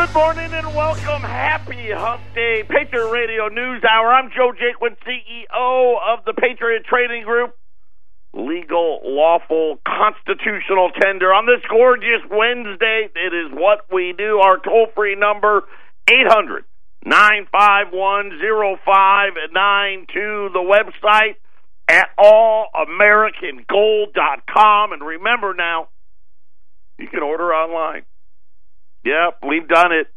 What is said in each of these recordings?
Good morning and welcome. Happy Hump Day, Patriot Radio News Hour. I'm Joe Jaquin, CEO of the Patriot Trading Group. Legal, lawful, constitutional tender on this gorgeous Wednesday. It is what we do. Our toll free number, 800 951 0592. The website at allamericangold.com. And remember now, you can order online. Yep, we've done it.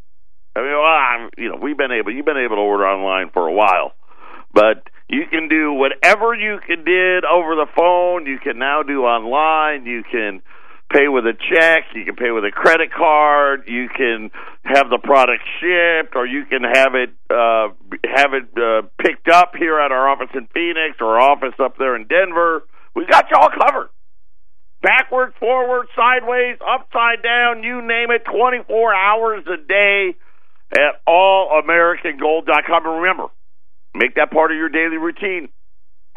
I mean, well, I'm, you know, we've been able. You've been able to order online for a while, but you can do whatever you can did over the phone. You can now do online. You can pay with a check. You can pay with a credit card. You can have the product shipped, or you can have it uh, have it uh, picked up here at our office in Phoenix or our office up there in Denver. We got you all covered backwards, forward, sideways, upside down, you name it, 24 hours a day at allamericangold.com. And remember, make that part of your daily routine.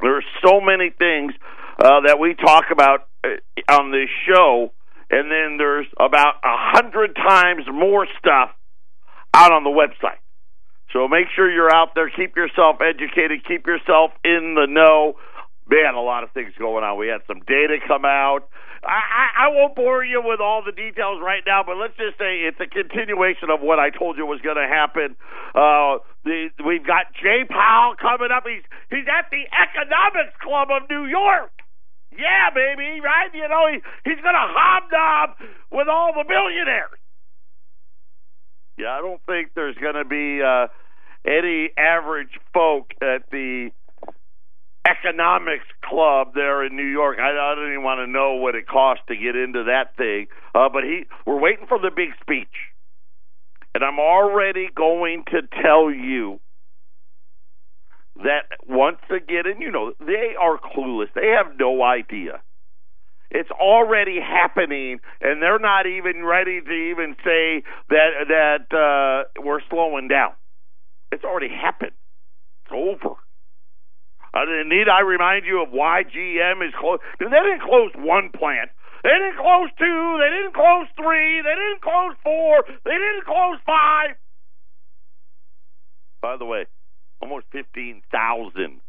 There are so many things uh, that we talk about uh, on this show, and then there's about a hundred times more stuff out on the website. So make sure you're out there. Keep yourself educated. Keep yourself in the know man, a lot of things going on. We had some data come out. I, I, I won't bore you with all the details right now, but let's just say it's a continuation of what I told you was going to happen. Uh, the, we've got Jay Powell coming up. He's he's at the Economics Club of New York. Yeah, baby, right? You know, he, he's going to hobnob with all the billionaires. Yeah, I don't think there's going to be uh, any average folk at the economics club there in New York. I, I don't even want to know what it costs to get into that thing. Uh, but he, we're waiting for the big speech, and I'm already going to tell you that once again, and you know they are clueless. They have no idea. It's already happening, and they're not even ready to even say that that uh, we're slowing down. It's already happened. It's over. Uh, need I remind you of why GM is closed? They didn't close one plant. They didn't close two. They didn't close three. They didn't close four. They didn't close five. By the way, almost 15,000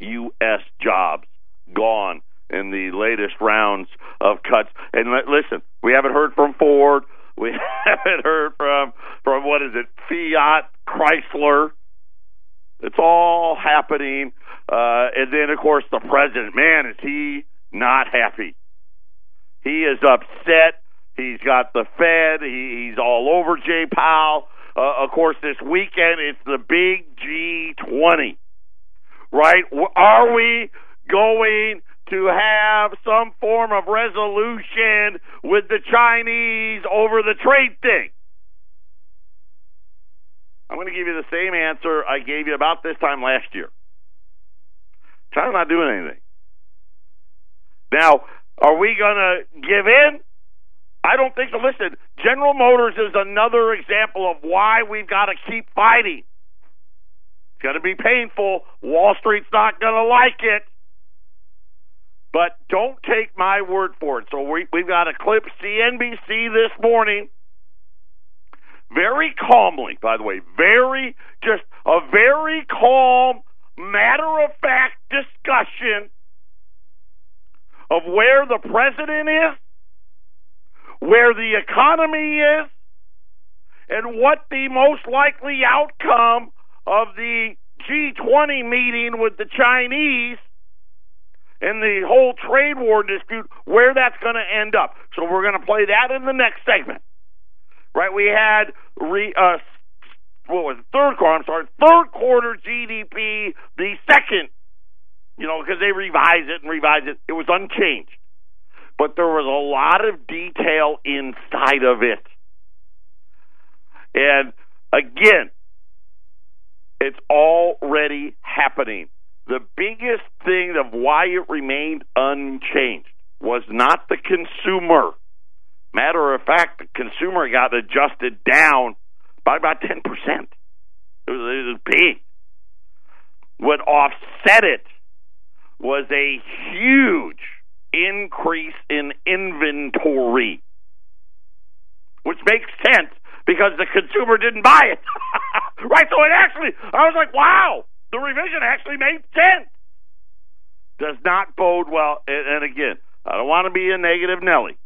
U.S. jobs gone in the latest rounds of cuts. And listen, we haven't heard from Ford. We haven't heard from from what is it, Fiat, Chrysler. It's all happening. Uh, and then, of course, the president. Man, is he not happy? He is upset. He's got the Fed. He, he's all over Jay Powell. Uh, of course, this weekend it's the big G20, right? Are we going to have some form of resolution with the Chinese over the trade thing? I'm going to give you the same answer I gave you about this time last year. China's not doing anything. Now, are we going to give in? I don't think so. Listen, General Motors is another example of why we've got to keep fighting. It's going to be painful. Wall Street's not going to like it. But don't take my word for it. So we, we've got a clip CNBC this morning very calmly, by the way, very, just a very calm, matter of fact discussion of where the president is, where the economy is, and what the most likely outcome of the G20 meeting with the Chinese and the whole trade war dispute, where that's going to end up. So we're going to play that in the next segment right? We had re, uh, what was it, third quarter? I'm sorry, third quarter GDP, the second, you know, because they revised it and revised it. It was unchanged, but there was a lot of detail inside of it, and again, it's already happening. The biggest thing of why it remained unchanged was not the consumer Matter of fact, the consumer got adjusted down by about 10%. It was, it was big. What offset it was a huge increase in inventory, which makes sense because the consumer didn't buy it. right? So it actually, I was like, wow, the revision actually made sense. Does not bode well. And, and again, I don't want to be a negative Nelly,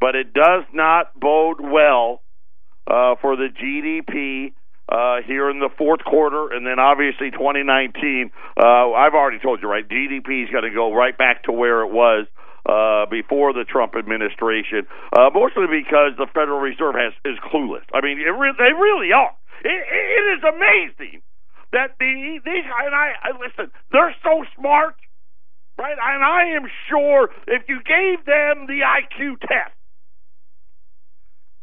but it does not bode well uh, for the GDP uh, here in the fourth quarter, and then obviously 2019. Uh, I've already told you, right? GDP is going to go right back to where it was uh, before the Trump administration, uh, mostly because the Federal Reserve has is clueless. I mean, it re- they really are. It, it is amazing that the these and I, I listen. They're so smart, right? And I am sure if you gave them the IQ test,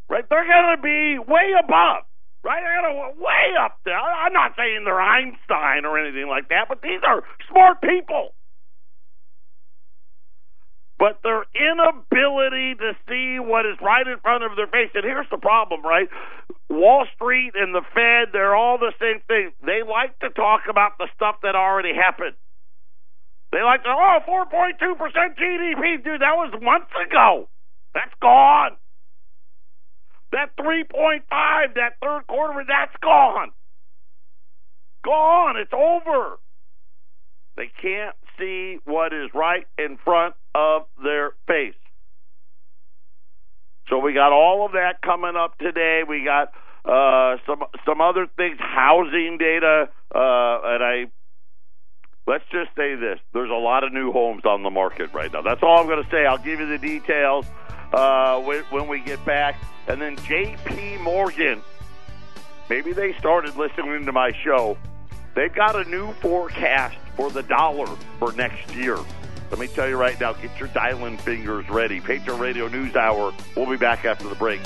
right, they're going to be way above right? They're gonna way up there. I'm not saying they're Einstein or anything like that, but these are smart people. But their inability to see what is right in front of their face. And here's the problem, right? Wall Street and the Fed, they're all the same thing. They like to talk about the stuff that already happened. They like to, oh, 4.2% GDP. Dude, that was months ago. That's gone. That 3.5, that third quarter, that's gone. Gone. It's over. They can't see what is right in front of their face. So we got all of that coming up today. We got uh, some some other things, housing data, uh, and I. Let's just say this: there's a lot of new homes on the market right now. That's all I'm going to say. I'll give you the details uh, when, we get back. And then J.P. Morgan, maybe they started listening to my show. They've got a new forecast for the dollar for next year. Let me tell you right now, get your dialing fingers ready. Patriot Radio News Hour. We'll be back after the break.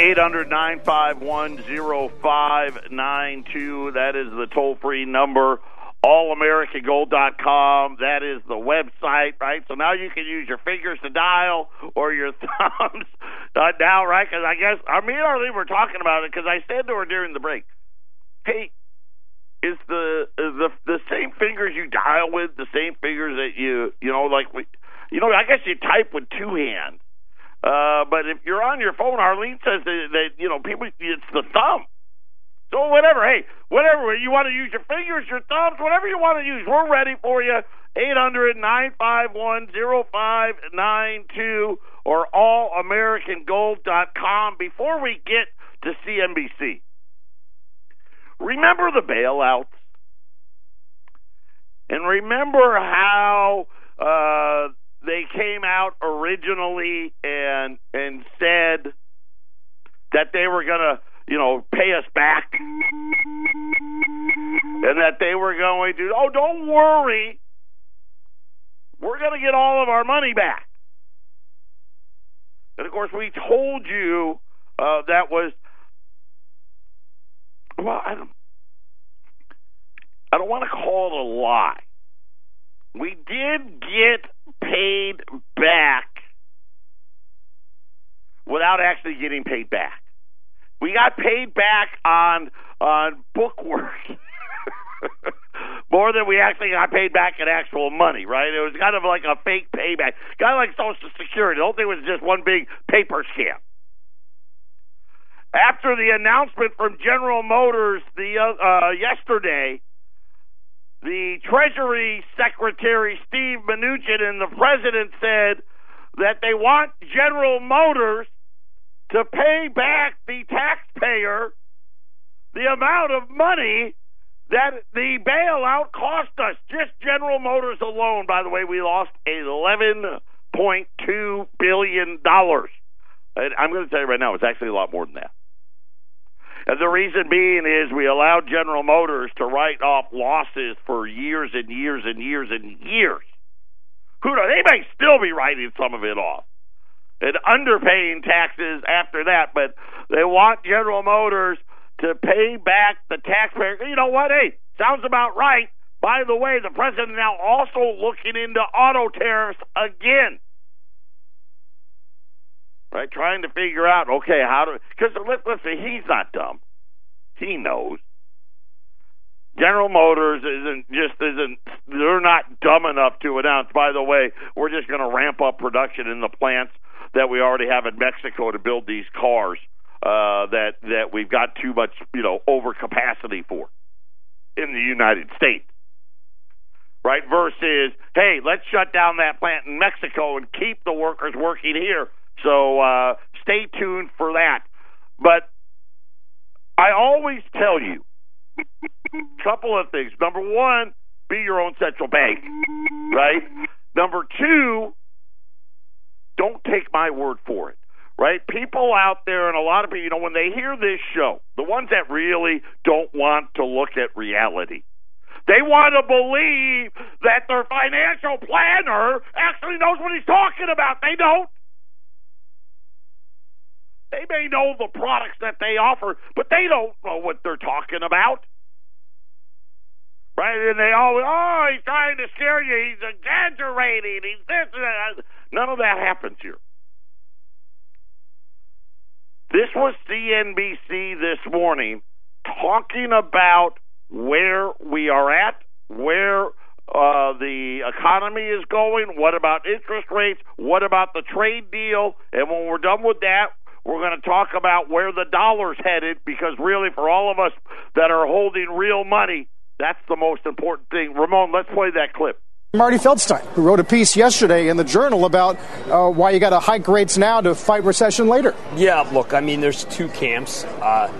800 951 0592. That is the toll free number allamericangold.com. That is the website, right? So now you can use your fingers to dial or your thumbs uh, now, right? Because I guess I mean, Arlene were talking about it because I said to her during the break, "Hey, is the is the the same fingers you dial with the same fingers that you you know like we, you know I guess you type with two hands." Uh, but if you're on your phone, Arlene says that, that you know people it's the thumb. So whatever, hey, whatever you want to use your fingers, your thumbs, whatever you want to use, we're ready for you. Eight hundred nine five one zero five nine two or allamericangold.com. Before we get to CNBC, remember the bailouts? And remember how uh, they came out originally and and said that they were going to you know, pay us back. And that they were going to, oh, don't worry. We're going to get all of our money back. And of course, we told you uh, that was, well, I don't, I don't want to call it a lie. We did get paid back without actually getting paid back. We got paid back on on book work. More than we actually got paid back in actual money, right? It was kind of like a fake payback, kind of like Social Security. The whole thing was just one big paper scam. After the announcement from General Motors the uh, uh, yesterday, the Treasury Secretary Steve Mnuchin and the President said that they want General Motors to pay back the taxpayer the amount of money that the bailout cost us. Just General Motors alone, by the way, we lost $11.2 billion. And I'm going to tell you right now, it's actually a lot more than that. And the reason being is we allowed General Motors to write off losses for years and years and years and years. Who knows? They may still be writing some of it off and underpaying taxes after that, but they want General Motors to pay back the taxpayer. You know what? Hey, sounds about right. By the way, the president now also looking into auto tariffs again. Right, trying to figure out, okay, how to because listen, he's not dumb. He knows. General Motors isn't just isn't they're not dumb enough to announce. By the way, we're just going to ramp up production in the plants that we already have in Mexico to build these cars uh, that that we've got too much, you know, overcapacity for in the United States. Right? Versus, hey, let's shut down that plant in Mexico and keep the workers working here. So uh, stay tuned for that. But I always tell you a couple of things. Number one, be your own central bank, right? Number two, don't take my word for it, right? People out there, and a lot of people, you know, when they hear this show, the ones that really don't want to look at reality, they want to believe that their financial planner actually knows what he's talking about. They don't. They may know the products that they offer, but they don't know what they're talking about. Right? And they always, oh, he's trying to scare you. He's exaggerating. He's this and that. None of that happens here. This was CNBC this morning talking about where we are at, where uh, the economy is going, what about interest rates, what about the trade deal, and when we're done with that, we're going to talk about where the dollar's headed because really, for all of us that are holding real money, that's the most important thing. Ramon, let's play that clip. Marty Feldstein, who wrote a piece yesterday in the Journal about uh, why you got to hike rates now to fight recession later. Yeah, look, I mean, there's two camps. Uh,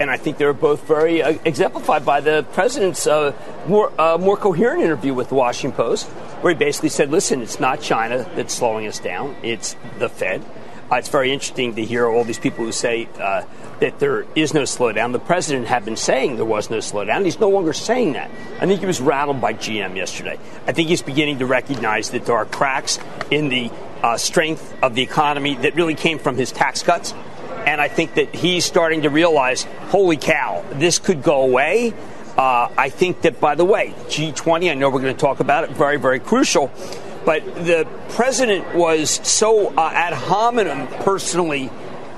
and I think they're both very uh, exemplified by the president's uh, more uh, more coherent interview with the Washington Post, where he basically said, "Listen, it's not China that's slowing us down; it's the Fed." Uh, it's very interesting to hear all these people who say that there is no slowdown. The president had been saying there was no slowdown. He's no longer saying that. I think he was rattled by GM yesterday. I think he's beginning to recognize that there are cracks in the uh, strength of the economy that really came from his tax cuts. And I think that he's starting to realize, holy cow, this could go away. Uh, I think that, by the way, G20, I know we're going to talk about it, very, very crucial. But the president was so uh, ad hominem personally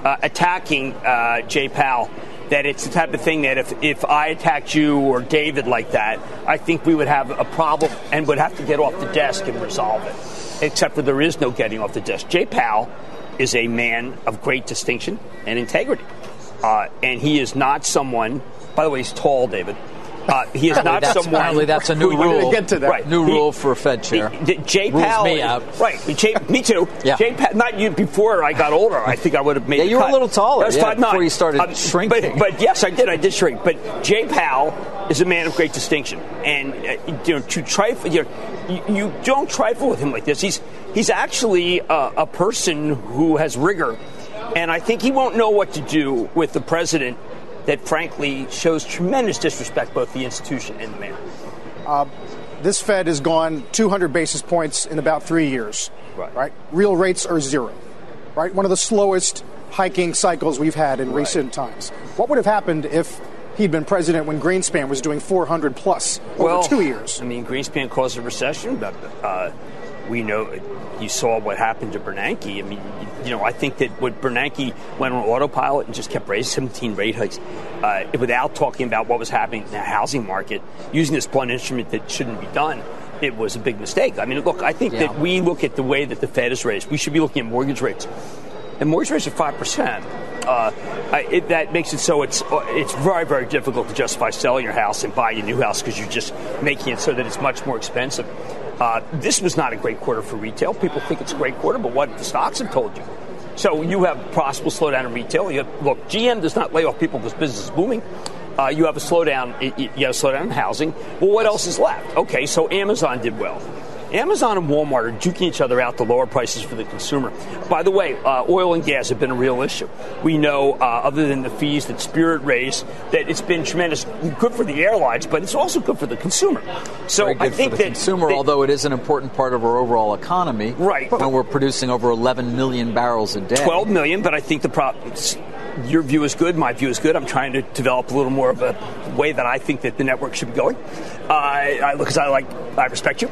uh, attacking uh, Jay Powell that it's the type of thing that if, if I attacked you or David like that, I think we would have a problem and would have to get off the desk and resolve it. Except that there is no getting off the desk. Jay Powell is a man of great distinction and integrity. Uh, and he is not someone, by the way, he's tall, David. Uh, he is not that's, someone. Apparently, that's a new who, rule. Get to that. Right. New He- rule for a Fed chair. he- Jay Rules Powell, me out. right? Jay, me too. Yeah. Jay Pa- not you. Before I got older, I think I would have made. Yeah, you were a little taller, That was yeah, five nine. before you started Um, shrinking. But, but yes, I did. I did shrink. But Jay Powell is a man of great distinction, and uh, you know to trifle, you, know, you, you don't trifle with him like this. He's he's actually a, a person who has rigor, and I think he won't know what to do with the president that frankly shows tremendous disrespect both the institution and the man. This Fed has gone 200 basis points in about three years. Right. Real rates are zero. Right. One of the slowest hiking cycles we've had in recent times. What would have happened if he'd been president when Greenspan was doing 400 plus over well, two years? I mean, Greenspan caused a recession, but uh, we know you saw what happened to Bernanke. I mean, you know, I think that what Bernanke went on autopilot and just kept raising 17 rate hikes uh, without talking about what was happening in the housing market, using this blunt instrument that shouldn't be done. It was a big mistake. I mean, look, I think Yeah. that we look at the way that the Fed is raised. We should be looking at mortgage rates. And mortgage rates are five percent. Uh, it, that makes it so it's uh, it's very very difficult to justify selling your house and buying a new house because you're just making it so that it's much more expensive. Uh, this was not a great quarter for retail. People think it's a great quarter, but what the stocks have told you. So you have possible slowdown in retail. You have, look, GM does not lay off people because business is booming. Uh, you have a slowdown. You have a slowdown in housing. Well, what else is left? Okay, so Amazon did well. Amazon and Walmart are duking each other out to lower prices for the consumer. By the way, uh, oil and gas have been a real issue. We know, uh, other than the fees that Spirit raised, that it's been tremendous, good for the airlines, but it's also good for the consumer. So I think for the that consumer, that- although it is an important part of our overall economy. Right. And we're producing over 11 million barrels a day. 12 million, but I think the problem. Your view is good. My view is good. I'm trying to develop a little more of a way that I think that the network should be going. Uh, I because I like, I respect you.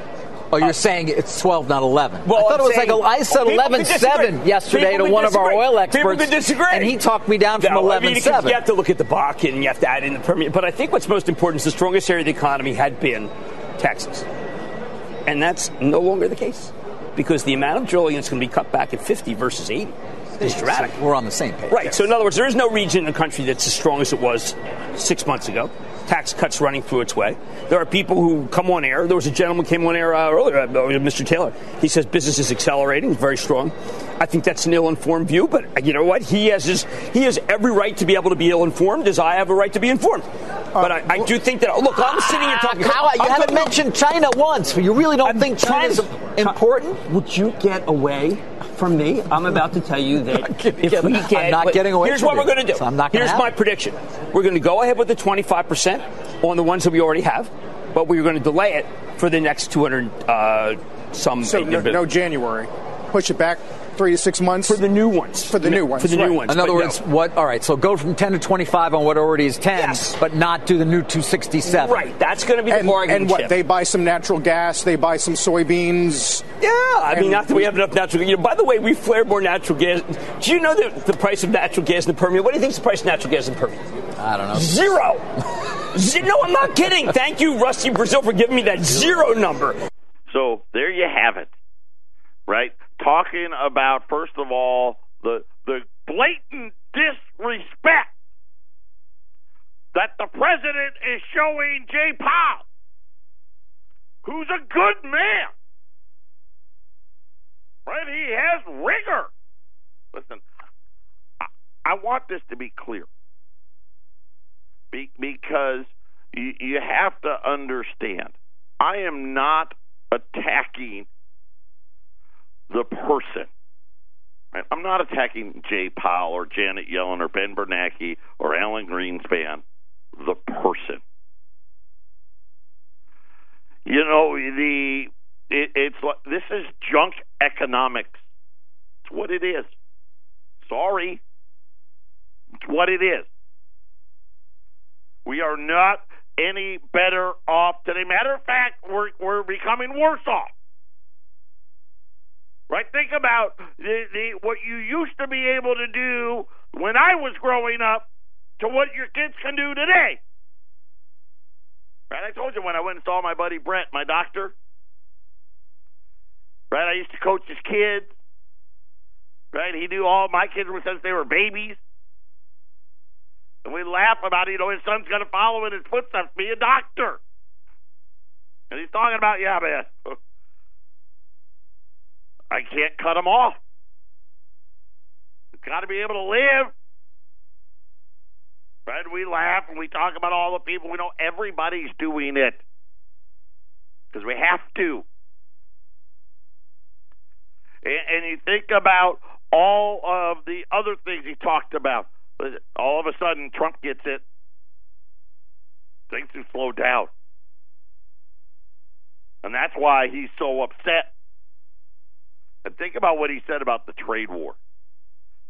Oh, you're saying it's 12, not 11. Well, I thought I'm it was saying- like a, I said 11 7 yesterday People to one of our oil experts. can disagree. And he talked me down from No, 11 I mean, 7. You have to look at the Bakken and you have to add in the Permian. But I think what's most important is the strongest area of the economy had been Texas. And that's no longer the case. because the amount of drilling that's going to be cut back at 50 versus 80 is dramatic. We're on the same page. Right. So, in other words, there is no region in the country that's as strong as it was six months ago. Tax cuts running through its way. There are people who come on air. There was a gentleman came on air uh, earlier, uh, Mr. Taylor. He says business is accelerating, very strong. I think that's an ill-informed view, but uh, you know what? He has his, he has every right to be able to be ill-informed, as I have a right to be informed. But I, I do think that. Look, I'm sitting here talking. How, you I'm haven't talking- mentioned China once. but You really don't I'm think China's trying to- important? Would you get away from me? I'm about to tell you that if getting- we I'm get, not getting away Here's from what you. we're going to do. So I'm not Here's my it. prediction. We're going to go ahead with the 25 percent on the ones that we already have, but we're going to delay it for the next 200 uh, some. So no, no January. Push it back three to six months. for the new ones. For the new ones, For the right. new ones. In other but no. words, what? All right, so go from 10 to 25 on what already is 10, Yes. but not do the new 267. Right. That's going to be the and, bargaining and what chip. they buy some natural gas, they buy some soybeans. Yeah, I mean, And not that we have enough natural. You know, by the way, we flare more natural gas. Do you know the, the price of natural gas in the Permian? What do you think is the price of natural gas in the Permian? I don't know. Zero. No, I'm not kidding. Thank you, Rusty Braziel, for giving me that zero number. So there you have it, right? Talking about first of all the the blatant disrespect that the president is showing Jay Powell, who's a good man, right? He has rigor. Listen, I, want this to be clear be, because you have to understand. I am not attacking the person. Right? I'm not attacking Jay Powell or Janet Yellen or Ben Bernanke or Alan Greenspan. The person. You know the it, it's like this is junk economics. It's what it is. Sorry, it's what it is. We are not any better off today. Matter of fact, we're we're becoming worse off. Right? Think about the, the what you used to be able to do when I was growing up to what your kids can do today. Right? I told you when I went and saw my buddy Brett, my doctor. Right? I used to coach his kids. Right? He knew all my kids were since they were babies. And we laugh about, you know, his son's going to follow in his footsteps, be a doctor. And he's talking about, yeah, man, I can't cut them off. We've Got to be able to live. Right? We laugh and we talk about all the people. We know everybody's doing it because we have to. And, and you think about all of the other things he talked about. All of a sudden, Trump gets it. Things have slowed down. And that's why he's so upset. And think about what he said about the trade war.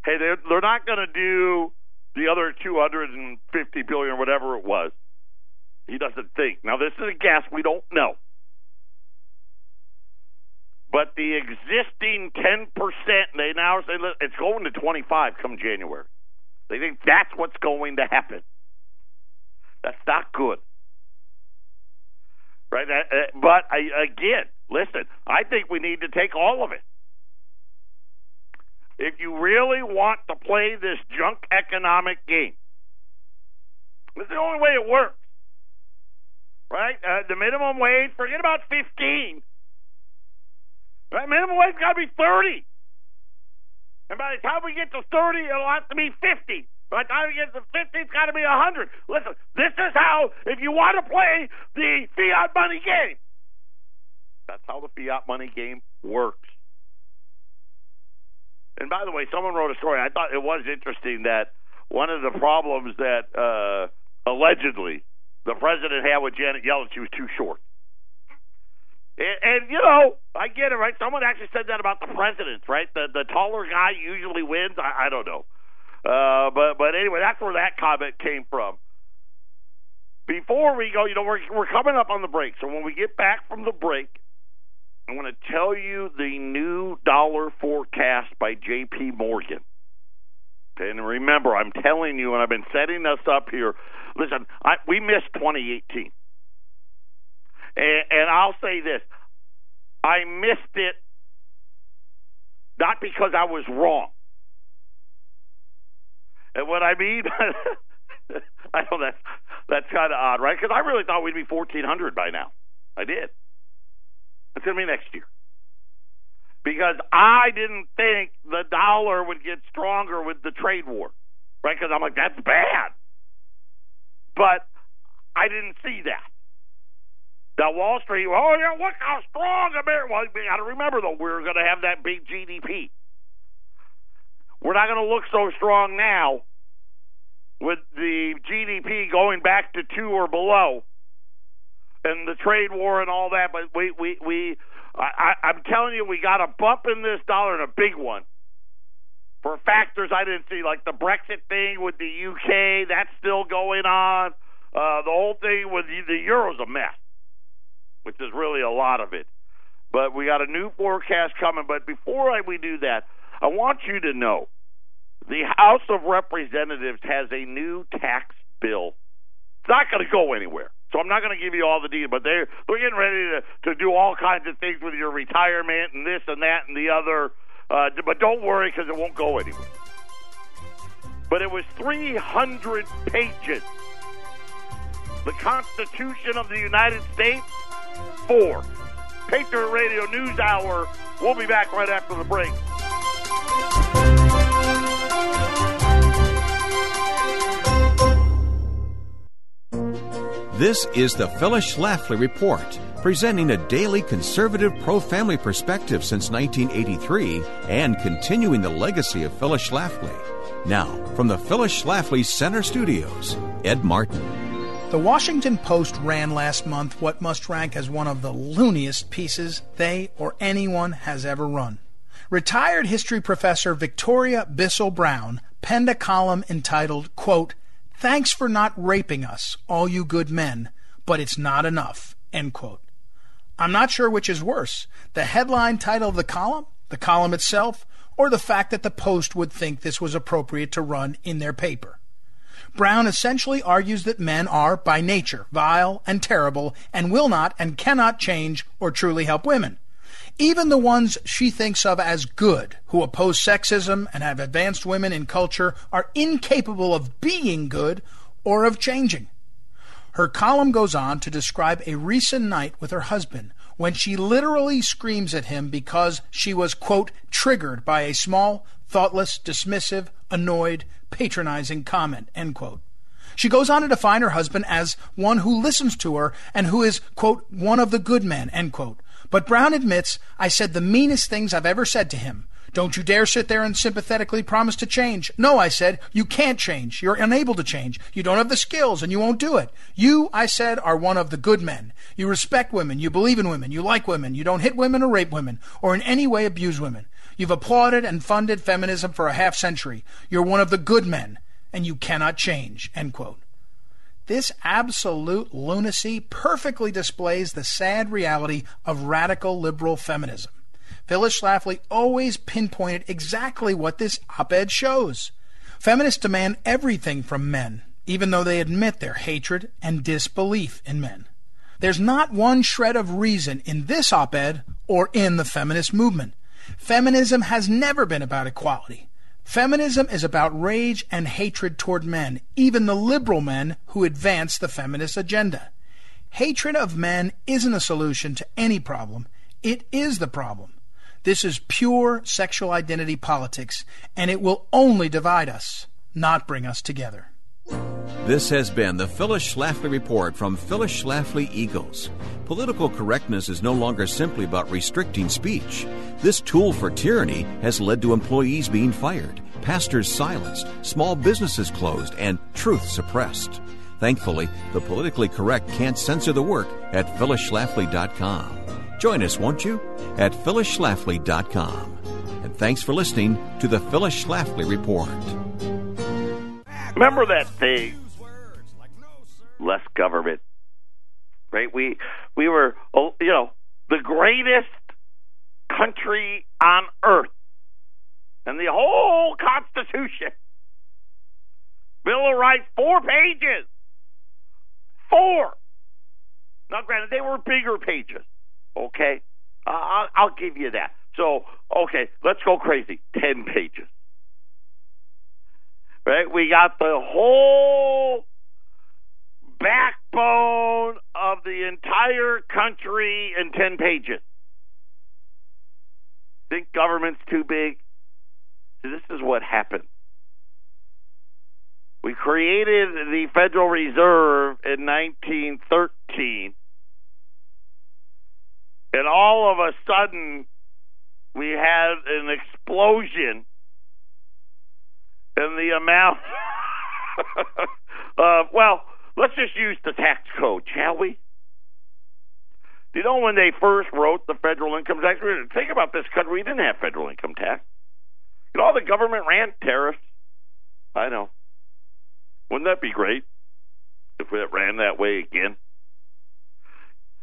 Hey, they're, they're not going to do the other 250 billion or whatever it was. He doesn't think. Now, this is a guess. We don't know. But the existing 10%, they now say it's going to 25 come January. They think that's what's going to happen. That's not good. Right? Uh, uh, But again, listen, I think we need to take all of it. If you really want to play this junk economic game, it's the only way it works. Right? Uh, the minimum wage, forget about 15. Right? Minimum wage got to be 30. And by the time we get to 30, it'll have to be 50. By the time we get to 50, it's got to be 100. Listen, this is how, if you want to play the fiat money game, that's how the fiat money game works. And by the way, someone wrote a story. I thought it was interesting that one of the problems that uh, allegedly the president had with Janet Yellen, she was too short. And, and you know, I get it, right? Someone actually said that about the presidents, right? The the taller guy usually wins. I, I don't know, uh, but but anyway, that's where that comment came from. Before we go, you know, we're we're coming up on the break, so when we get back from the break, I'm going to tell you the new dollar forecast by J.P. Morgan. And remember, I'm telling you, and I've been setting us up here. Listen, I, we missed 2018. And, and I'll say this I missed it not because I was wrong. And what I mean, I know that's that's kind of odd, right? Because I really thought we'd be fourteen hundred by now. I did. It's gonna be next year because I didn't think the dollar would get stronger with the trade war, right? Because I'm like that's bad, but I didn't see that. Now Wall Street, oh yeah, look how strong America. Well, you got to remember though, we're going to have that big GDP. We're not going to look so strong now with the GDP going back to two or below, and the trade war and all that. But we we we, I, I'm telling you, we got a bump in this dollar and a big one for factors I didn't see, like the Brexit thing with the UK. That's still going on. Uh, the whole thing with the, the euro's a mess which is really a lot of it. But we got a new forecast coming. But before I, we do that, I want you to know the House of Representatives has a new tax bill. It's not going to go anywhere. So I'm not going to give you all the details, but they're they're getting ready to to do all kinds of things with your retirement and this and that and the other. Uh, but don't worry because it won't go anywhere. But it was 300 pages. The Constitution of the United States 4. Patriot Radio News Hour. We'll be back right after the break. This is the Phyllis Schlafly Report, presenting a daily conservative pro family perspective since 1983 and continuing the legacy of Phyllis Schlafly. Now, from the Phyllis Schlafly Center Studios, Ed Martin. The Washington Post ran last month what must rank as one of the looniest pieces they or anyone has ever run. Retired history professor Victoria Bissell Brown penned a column entitled, quote, Thanks for not raping us, all you good men, but it's not enough, end quote. I'm not sure which is worse, the headline title of the column, the column itself, or the fact that the Post would think this was appropriate to run in their paper. Brown essentially argues that men are, by nature, vile and terrible and will not and cannot change or truly help women. Even the ones she thinks of as good, who oppose sexism and have advanced women in culture, are incapable of being good or of changing. Her column goes on to describe a recent night with her husband when she literally screams at him because she was, quote, triggered by a small, thoughtless, dismissive, annoyed, patronizing comment, end quote. She goes on to define her husband as one who listens to her and who is, quote, one of the good men, end quote. But Brown admits, I said the meanest things I've ever said to him. Don't you dare sit there and sympathetically promise to change. No, I said, you can't change. You're unable to change. You don't have the skills and you won't do it. You, I said, are one of the good men. You respect women. You believe in women. You like women. You don't hit women or rape women or in any way abuse women. You've applauded and funded feminism for a half century. You're one of the good men, and you cannot change. End quote. This absolute lunacy perfectly displays the sad reality of radical liberal feminism. Phyllis Schlafly always pinpointed exactly what this op ed shows. Feminists demand everything from men, even though they admit their hatred and disbelief in men. There's not one shred of reason in this op ed or in the feminist movement. Feminism has never been about equality. Feminism is about rage and hatred toward men, even the liberal men who advance the feminist agenda. Hatred of men isn't a solution to any problem, it is the problem. This is pure sexual identity politics, and it will only divide us, not bring us together. This has been the Phyllis Schlafly Report from Phyllis Schlafly Eagles. Political correctness is no longer simply about restricting speech. This tool for tyranny has led to employees being fired, pastors silenced, small businesses closed, and truth suppressed. Thankfully, the politically correct can't censor the work at phyllisschlafly.com. Join us, won't you? At phyllisschlafly.com. And thanks for listening to the Phyllis Schlafly Report. Remember that thing? Less government. Right? We we were oh, you know the greatest country on earth, and the whole Constitution, Bill of Rights, four pages, four. Now, granted, they were bigger pages. Okay, uh, I'll, I'll give you that. So, okay, let's go crazy. 10 pages. Right? We got the whole backbone of the entire country in 10 pages. Think government's too big? See, this is what happened. We created the Federal Reserve in 1913, and all of a sudden, we had an explosion in the amount. uh, well, let's just use the tax code, shall we? You know, when they first wrote the federal income tax, think about this country. We didn't have federal income tax. You know, all the government ran tariffs. I know. Wouldn't that be great if it ran that way again?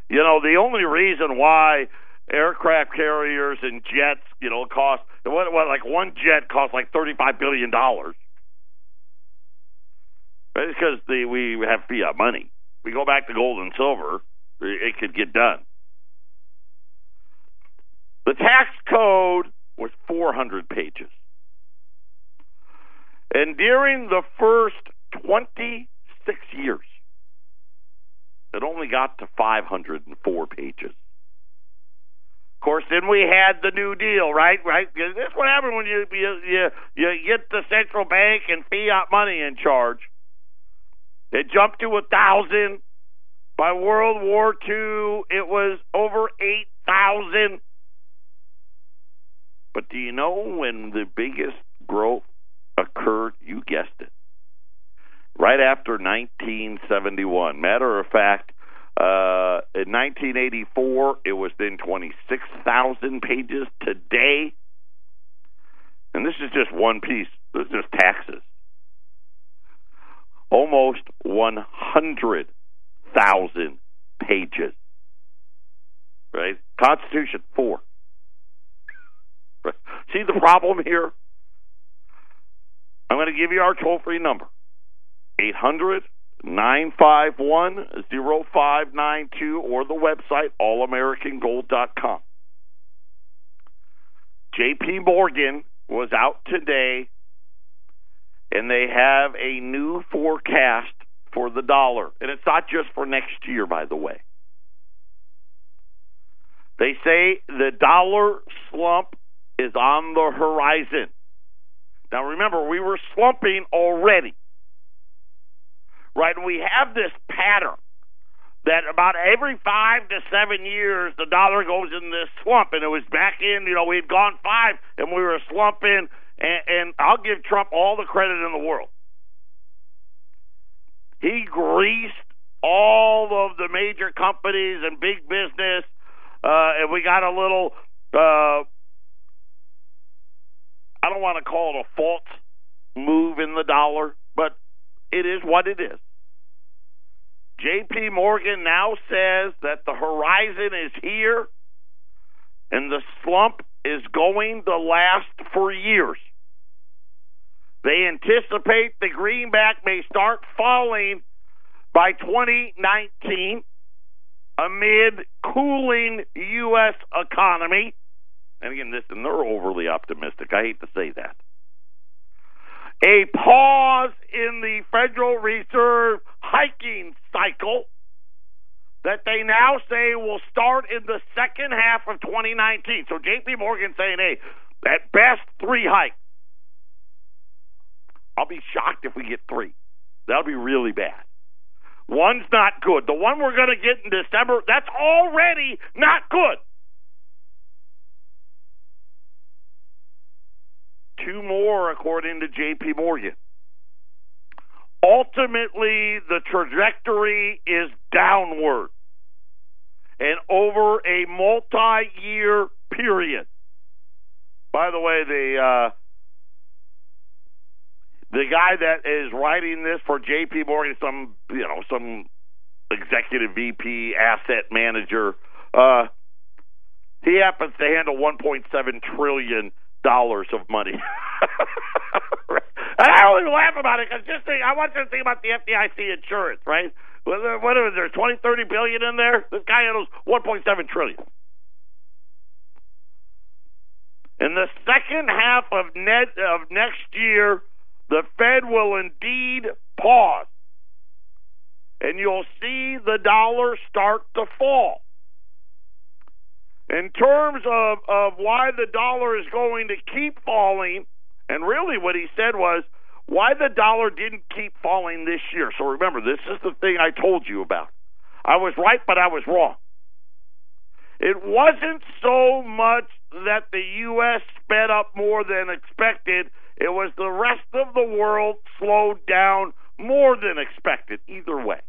You know, the only reason why aircraft carriers and jets, you know, cost what, what like one jet costs like thirty five billion dollars. Right? It's because the we have fiat money. We go back to gold and silver, it could get done. The tax code was 400 pages. And during the first 26 years, it only got to 504 pages. Then we had the New Deal, right? Right. This is what happened when you you you, you get the central bank and fiat money in charge. It jumped to a thousand. By World War II, it was over eight thousand. But do you know when the biggest growth occurred? You guessed it. Right after 1971. Matter of fact, uh, in 1984, it was then 26,000 pages. Today, and this is just one piece, this is just taxes, almost 100,000 pages. Right? Constitution, four. See the problem here? I'm going to give you our toll free number 800 951 0592 or the website allamericangold.com. JP Morgan was out today and they have a new forecast for the dollar. And it's not just for next year, by the way. They say the dollar slump is on the horizon. Now remember, we were slumping already right? And we have this pattern that about every five to seven years the dollar goes in this slump, and it was back in. You know, we'd gone five, and we were slumping. And, and I'll give Trump all the credit in the world. He greased all of the major companies and big business, uh, and we got a little. Uh, I don't want to call it a false move in the dollar, but it is what it is. JP Morgan now says that the horizon is here and the slump is going to last for years. They anticipate the greenback may start falling by 2019 amid cooling U.S. economy. And again, listen, they're overly optimistic. I hate to say that a pause in the Federal Reserve hiking cycle that they now say will start in the second half of 2019. So JP Morgan saying, hey, at best three hikes. I'll be shocked if we get three. That'll be really bad. One's not good. The one we're going to get in December, that's already not good. two more, according to J.P. Morgan. Ultimately, the trajectory is downward and over a multi year period. By the way, the uh, the guy that is writing this for J.P. Morgan, some you know some executive VP, asset manager, uh, he happens to handle 1.7 trillion dollars of money. and I always laugh about it because just think, I want you to think about the FDIC insurance, right? What is there, 20, 30 billion in there? This guy handles 1.7 trillion. In the second half of net of next year, the Fed will indeed pause. And you'll see the dollar start to fall. In terms of, of why the dollar is going to keep falling, and really what he said was why the dollar didn't keep falling this year. So remember, this is the thing I told you about. I was right, but I was wrong. It wasn't so much that the U.S. sped up more than expected, it was the rest of the world slowed down more than expected, either way.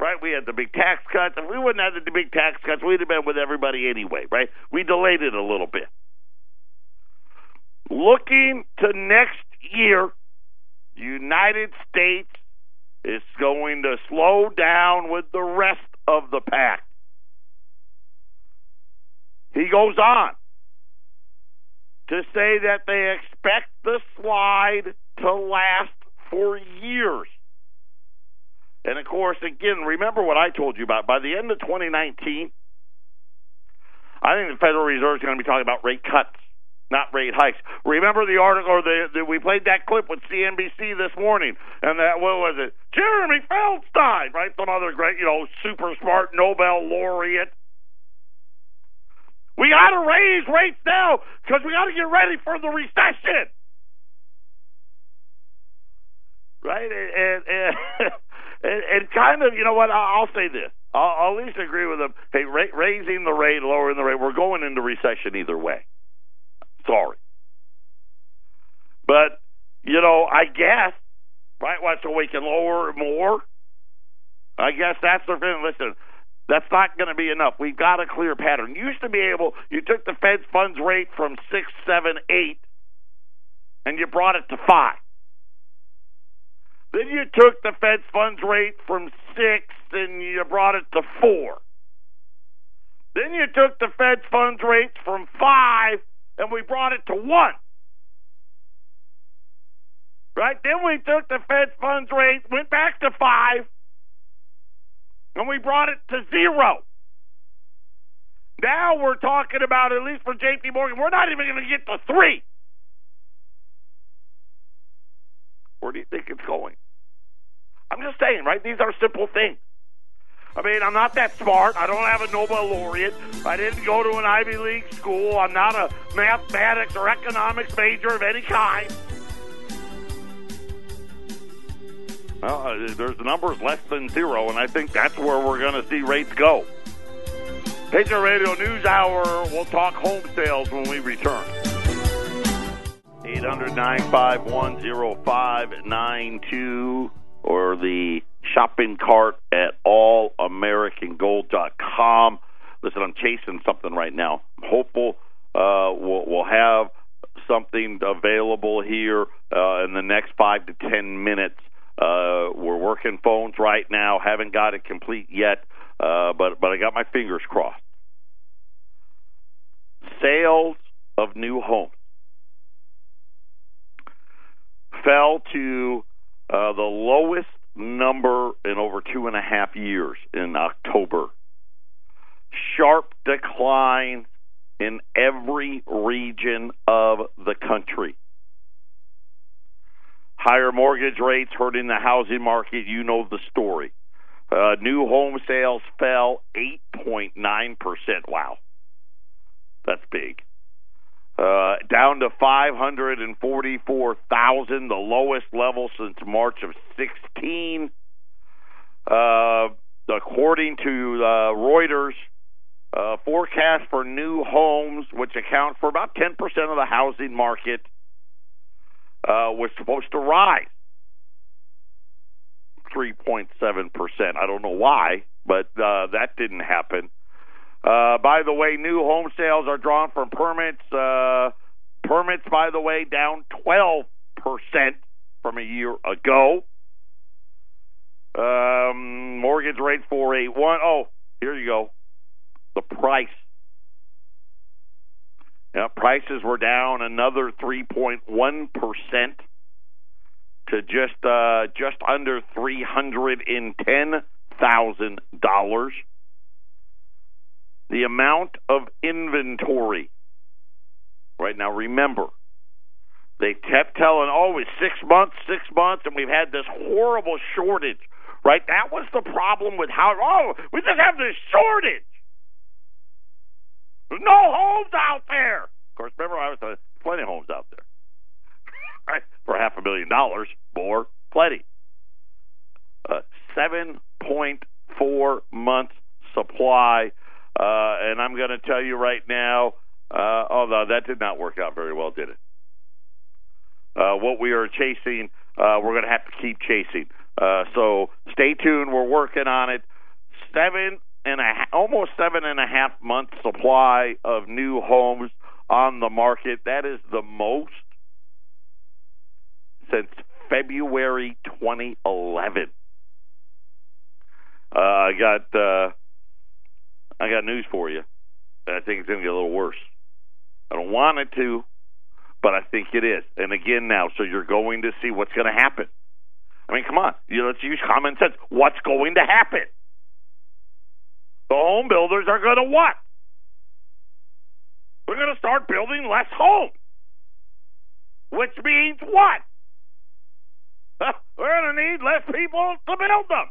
Right? We had the big tax cuts. If we wouldn't have the big tax cuts, we'd have been with everybody anyway, right? We delayed it a little bit. Looking to next year, United States is going to slow down with the rest of the pack. He goes on to say that they expect the slide to last for years. And of course, again, remember what I told you about. By the end of 2019, I think the Federal Reserve is going to be talking about rate cuts, not rate hikes. Remember the article, or the, the we played that clip with CNBC this morning, and that what was it? Jeremy Feldstein, right? Some other great, you know, super smart Nobel laureate we got to raise rates now because we got to get ready for the recession. Right? And, and, and, and kind of, you know what? I'll, say this. I'll, at least agree with them. Hey, ra- raising the rate, lowering the rate, we're going into recession either way. Sorry. But, you know, I guess, right? What, so we can lower more? I guess that's the thing. Listen, that's not going to be enough. We've got a clear pattern. You used to be able, you took the Fed's funds rate from six, seven, eight, and you brought it to five. Then you took the Fed's funds rate from six and you brought it to four. Then you took the Fed's funds rate from five and we brought it to one. Right? Then we took the Fed's funds rate, went back to five, and we brought it to zero. Now we're talking about, at least for JP Morgan, we're not even going to get to three. Where do you think it's going? I'm just saying, right? These are simple things. I mean, I'm not that smart. I don't have a Nobel laureate. I didn't go to an Ivy League school. I'm not a mathematics or economics major of any kind. Well, uh, there's numbers less than zero, and I think that's where we're going to see rates go. Patriot Radio News Hour. We'll talk home sales when we return. 800 951 or the shopping cart at allamericangold.com. Listen, I'm chasing something right now. I'm hopeful uh, we'll, we'll have something available here uh, in the next five to ten minutes uh, we're working phones right now. Haven't got it complete yet, uh, but but I got my fingers crossed. Sales of new homes fell to uh, the lowest number in over two and a half years in October. Sharp decline in every region of the country. Higher mortgage rates hurting the housing market. You know the story. Uh, new home sales fell 8.9%. Wow. That's big. Uh, down to 544,000, the lowest level since March of 16. Uh, according to uh, Reuters, uh, forecast for new homes, which account for about 10% of the housing market, uh, was supposed to rise 3.7%. I don't know why, but uh, that didn't happen. Uh, by the way, new home sales are drawn from permits. Uh, permits, by the way, down 12% from a year ago. Um, mortgage rate 481. Oh, here you go. The price yeah, prices were down another 3.1 percent to just uh, just under three hundred and ten thousand dollars. The amount of inventory Right now, remember, they kept telling, oh, it's six months, six months, and we've had this horrible shortage. Right? That was the problem with how, oh, we just have this shortage. There's no homes out there. Of course, remember, I was uh, plenty of homes out there. right? For half a million dollars more, plenty. Uh, 7.4 months supply. Uh, and I'm going to tell you right now, uh, oh, that did not work out very well, did it? Uh, what we are chasing, we're going to have to keep chasing. So stay tuned. We're working on it. Seven and a half, almost seven and a half months supply of new homes on the market. That is the most since February 2011. Uh, I got uh, I got news for you. I think it's going to get a little worse. I don't want it to, but I think it is. And again, now, so you're going to see what's going to happen. I mean, come on, you let's use common sense. What's going to happen? The home builders are going to what? We're going to start building less homes, which means what? We're going to need less people to build them.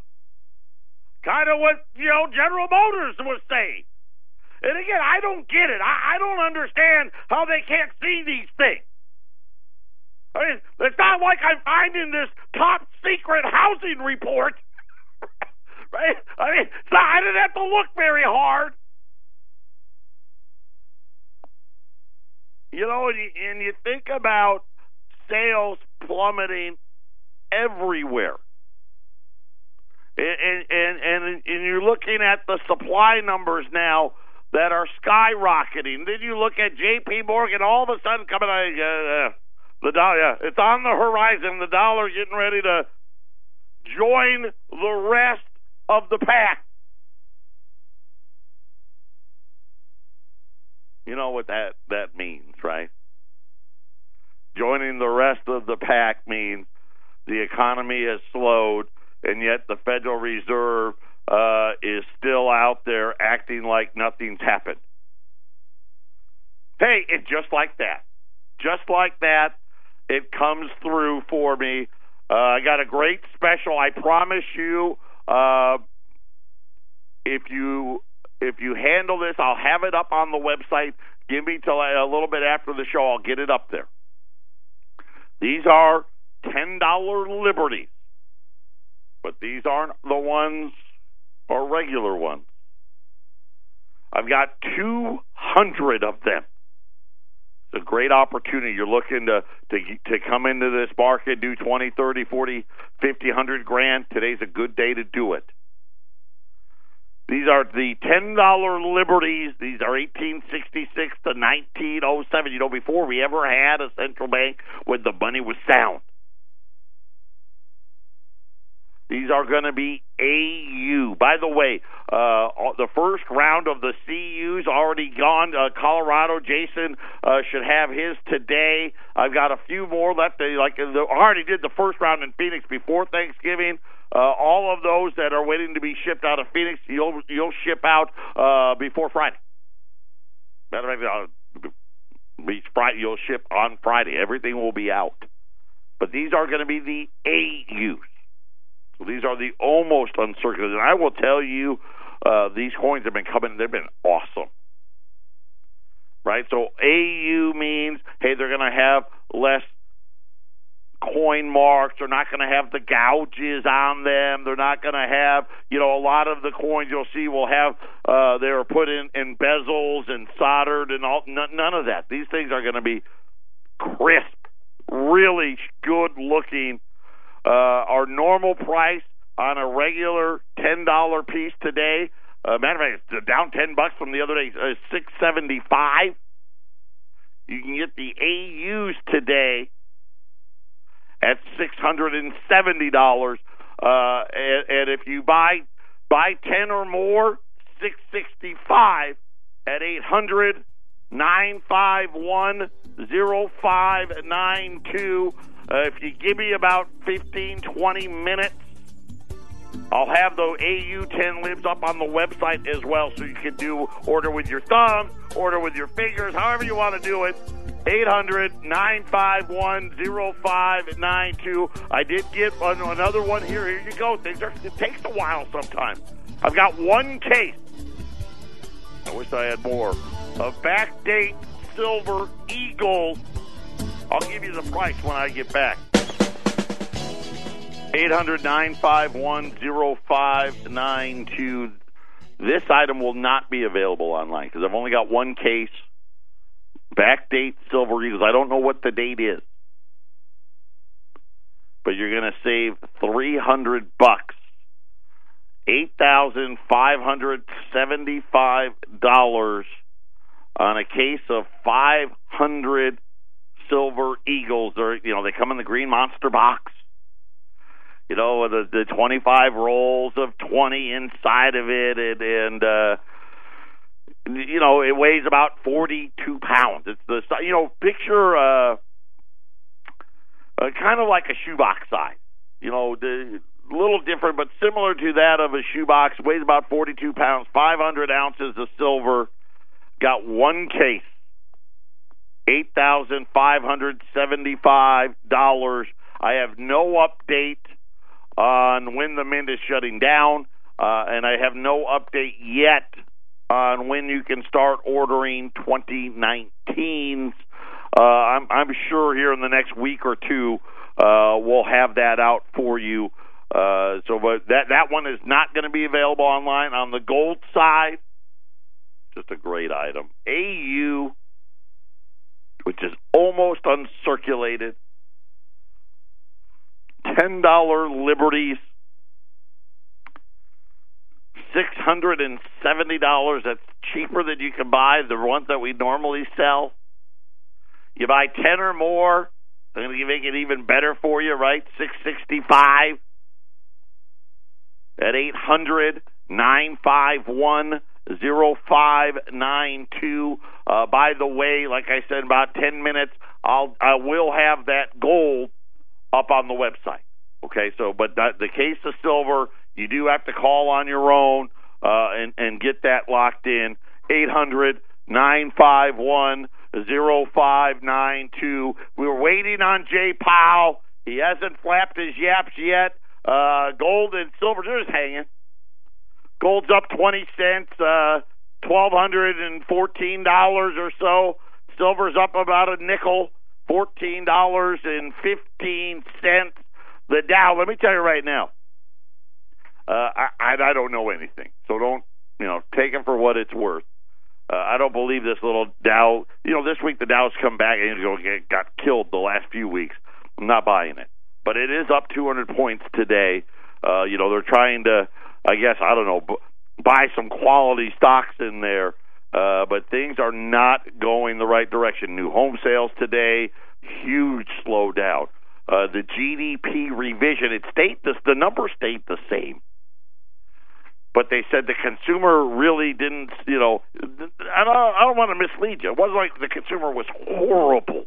Kind of what, you know, General Motors was saying. And again, I don't get it. I, I don't understand how they can't see these things. I mean, it's not like I'm finding this top secret housing report. right? I mean, so I didn't have to look very hard. You know, and you, and you think about sales plummeting everywhere. And, and and and you're looking at the supply numbers now that are skyrocketing. Then you look at J.P. Morgan, all of a sudden coming out. Uh, uh, the dollar, yeah, it's on the horizon. The dollar getting ready to join the rest of the pack. You know what that that means, right? Joining the rest of the pack means the economy has slowed, and yet the Federal Reserve uh, is still out there acting like nothing's happened. Hey, it's just like that. Just like that, it comes through for me. Uh, I got a great special. I promise you, uh, if you if you handle this, I'll have it up on the website. Give me till a little bit after the show. I'll get it up there. These are ten dollar liberties, but these aren't the ones or regular ones. I've got two hundred of them. It's a great opportunity. You're looking to, to to come into this market, do 20, 30, 40, 50, 100 grand. Today's a good day to do it. These are the ten dollar liberties. These are 1866 to 1907. You know, before we ever had a central bank when the money was sound. These are going to be AU. By the way, uh, the first round of the CU's already gone. Uh, Colorado, Jason uh, should have his today. I've got a few more left. Like I already did the first round in Phoenix before Thanksgiving. Uh, all of those that are waiting to be shipped out of Phoenix, you'll you'll ship out uh, before Friday. Matter of fact, uh, be Friday. You'll ship on Friday. Everything will be out. But these are going to be the AU's. So these are the almost uncirculated. And I will tell you, uh, these coins have been coming. They've been awesome. Right. So AU means hey, they're going to have less coin marks. They're not going to have the gouges on them. They're not going to have, you know, a lot of the coins you'll see will have uh, they are put in, in bezels and soldered and all. N- none of that. These things are going to be crisp, really good looking uh, our normal price on a regular ten dollar piece today, uh, matter of fact, it's down ten bucks from the other day, uh, six seventy five. You can get the AUs today at six hundred and seventy dollars, uh, and, and if you buy buy ten or more, six sixty five at eight hundred nine five one zero five nine two. Uh, if you give me about 15, 20 minutes, I'll have the AU10 libs up on the website as well, so you can do order with your thumbs, order with your fingers, however you want to do it. 800 951 0592. I did get an- another one here. Here you go. It takes a while sometimes. I've got one case. I wish I had more. Of backdate silver eagles. I'll give you the price when I get back. 800 951 This item will not be available online because I've only got one case. Backdate Silver Eagles. I don't know what the date is, but you're going to save 300 bucks. $8,575 on a case of 500 Silver Eagles. They're, you know, they come in the green monster box you know, the the 25 rolls of 20 inside of it, and, and uh, you know, it weighs about 42 pounds. It's the you know, picture uh, uh kind of like a shoebox size. You know, the a little different, but similar to that of a shoebox. Weighs about 42 pounds, 500 ounces of silver. Got one case. Eight thousand five hundred seventy-five dollars. I have no update on when the mint is shutting down, uh, and I have no update yet on when you can start ordering 2019s. Uh, I'm, I'm sure here in the next week or two uh, we'll have that out for you. Uh, so, but that that one is not going to be available online. On the gold side, just a great item. AU, almost uncirculated ten dollar liberties, six hundred and seventy dollars. That's cheaper than you can buy the ones that we normally sell. You buy ten or more, they're going to make it even better for you, right? Six sixty five at eight hundred zero five nine two. Uh, by the way, like I said, about ten minutes, I'll I will have that gold up on the website. Okay, so but the case of silver, you do have to call on your own uh, and and get that locked in. Eight hundred nine five one zero five nine two. We were waiting on Jay Powell. He hasn't flapped his yaps yet. Uh, gold and silver, they're just hanging. Gold's up twenty cents, uh, twelve hundred and fourteen dollars or so. Silver's up about a nickel fourteen dollars and fifteen cents. The Dow. Let me tell you right now. Uh, I, I don't know anything, so don't you know take it for what it's worth. Uh, I don't believe this little Dow. You know, this week the Dow's come back and know, got killed the last few weeks. I'm not buying it, but it is up 200 points today. Uh, you know, they're trying to, I guess, I don't know, buy some quality stocks in there. Uh, but things are not going the right direction. New home sales today, huge slowdown. Uh, the GDP revision, it stayed the, the number stayed the same, but they said the consumer really didn't. You know, I don't, I don't want to mislead you. It wasn't like the consumer was horrible,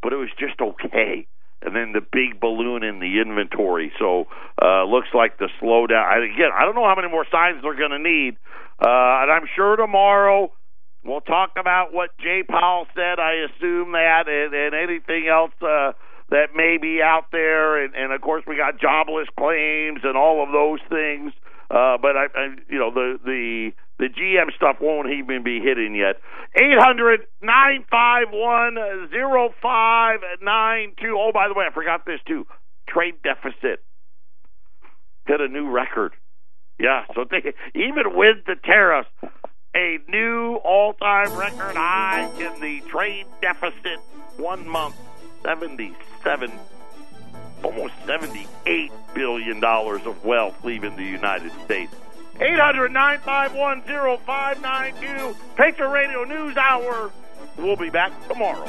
but it was just okay. And then the big balloon in the inventory. So uh, looks like the slowdown. I, again, I don't know how many more signs they're going to need, uh, and I'm sure tomorrow we'll talk about what Jay Powell said. I assume that, and, and anything else. Uh, that may be out there, and, and of course we got jobless claims and all of those things. Uh, but I, I, you know, the the the GM stuff won't even be hitting yet. Eight hundred nine five one zero five nine two. Oh, by the way, I forgot this too. Trade deficit hit a new record. Yeah, so they, even with the tariffs, a new all-time record high in the trade deficit. One month, seventy-seven, almost seventy-eight billion dollars of wealth leaving the United States. 800-951-0592. Patriot Radio News Hour. We'll be back tomorrow.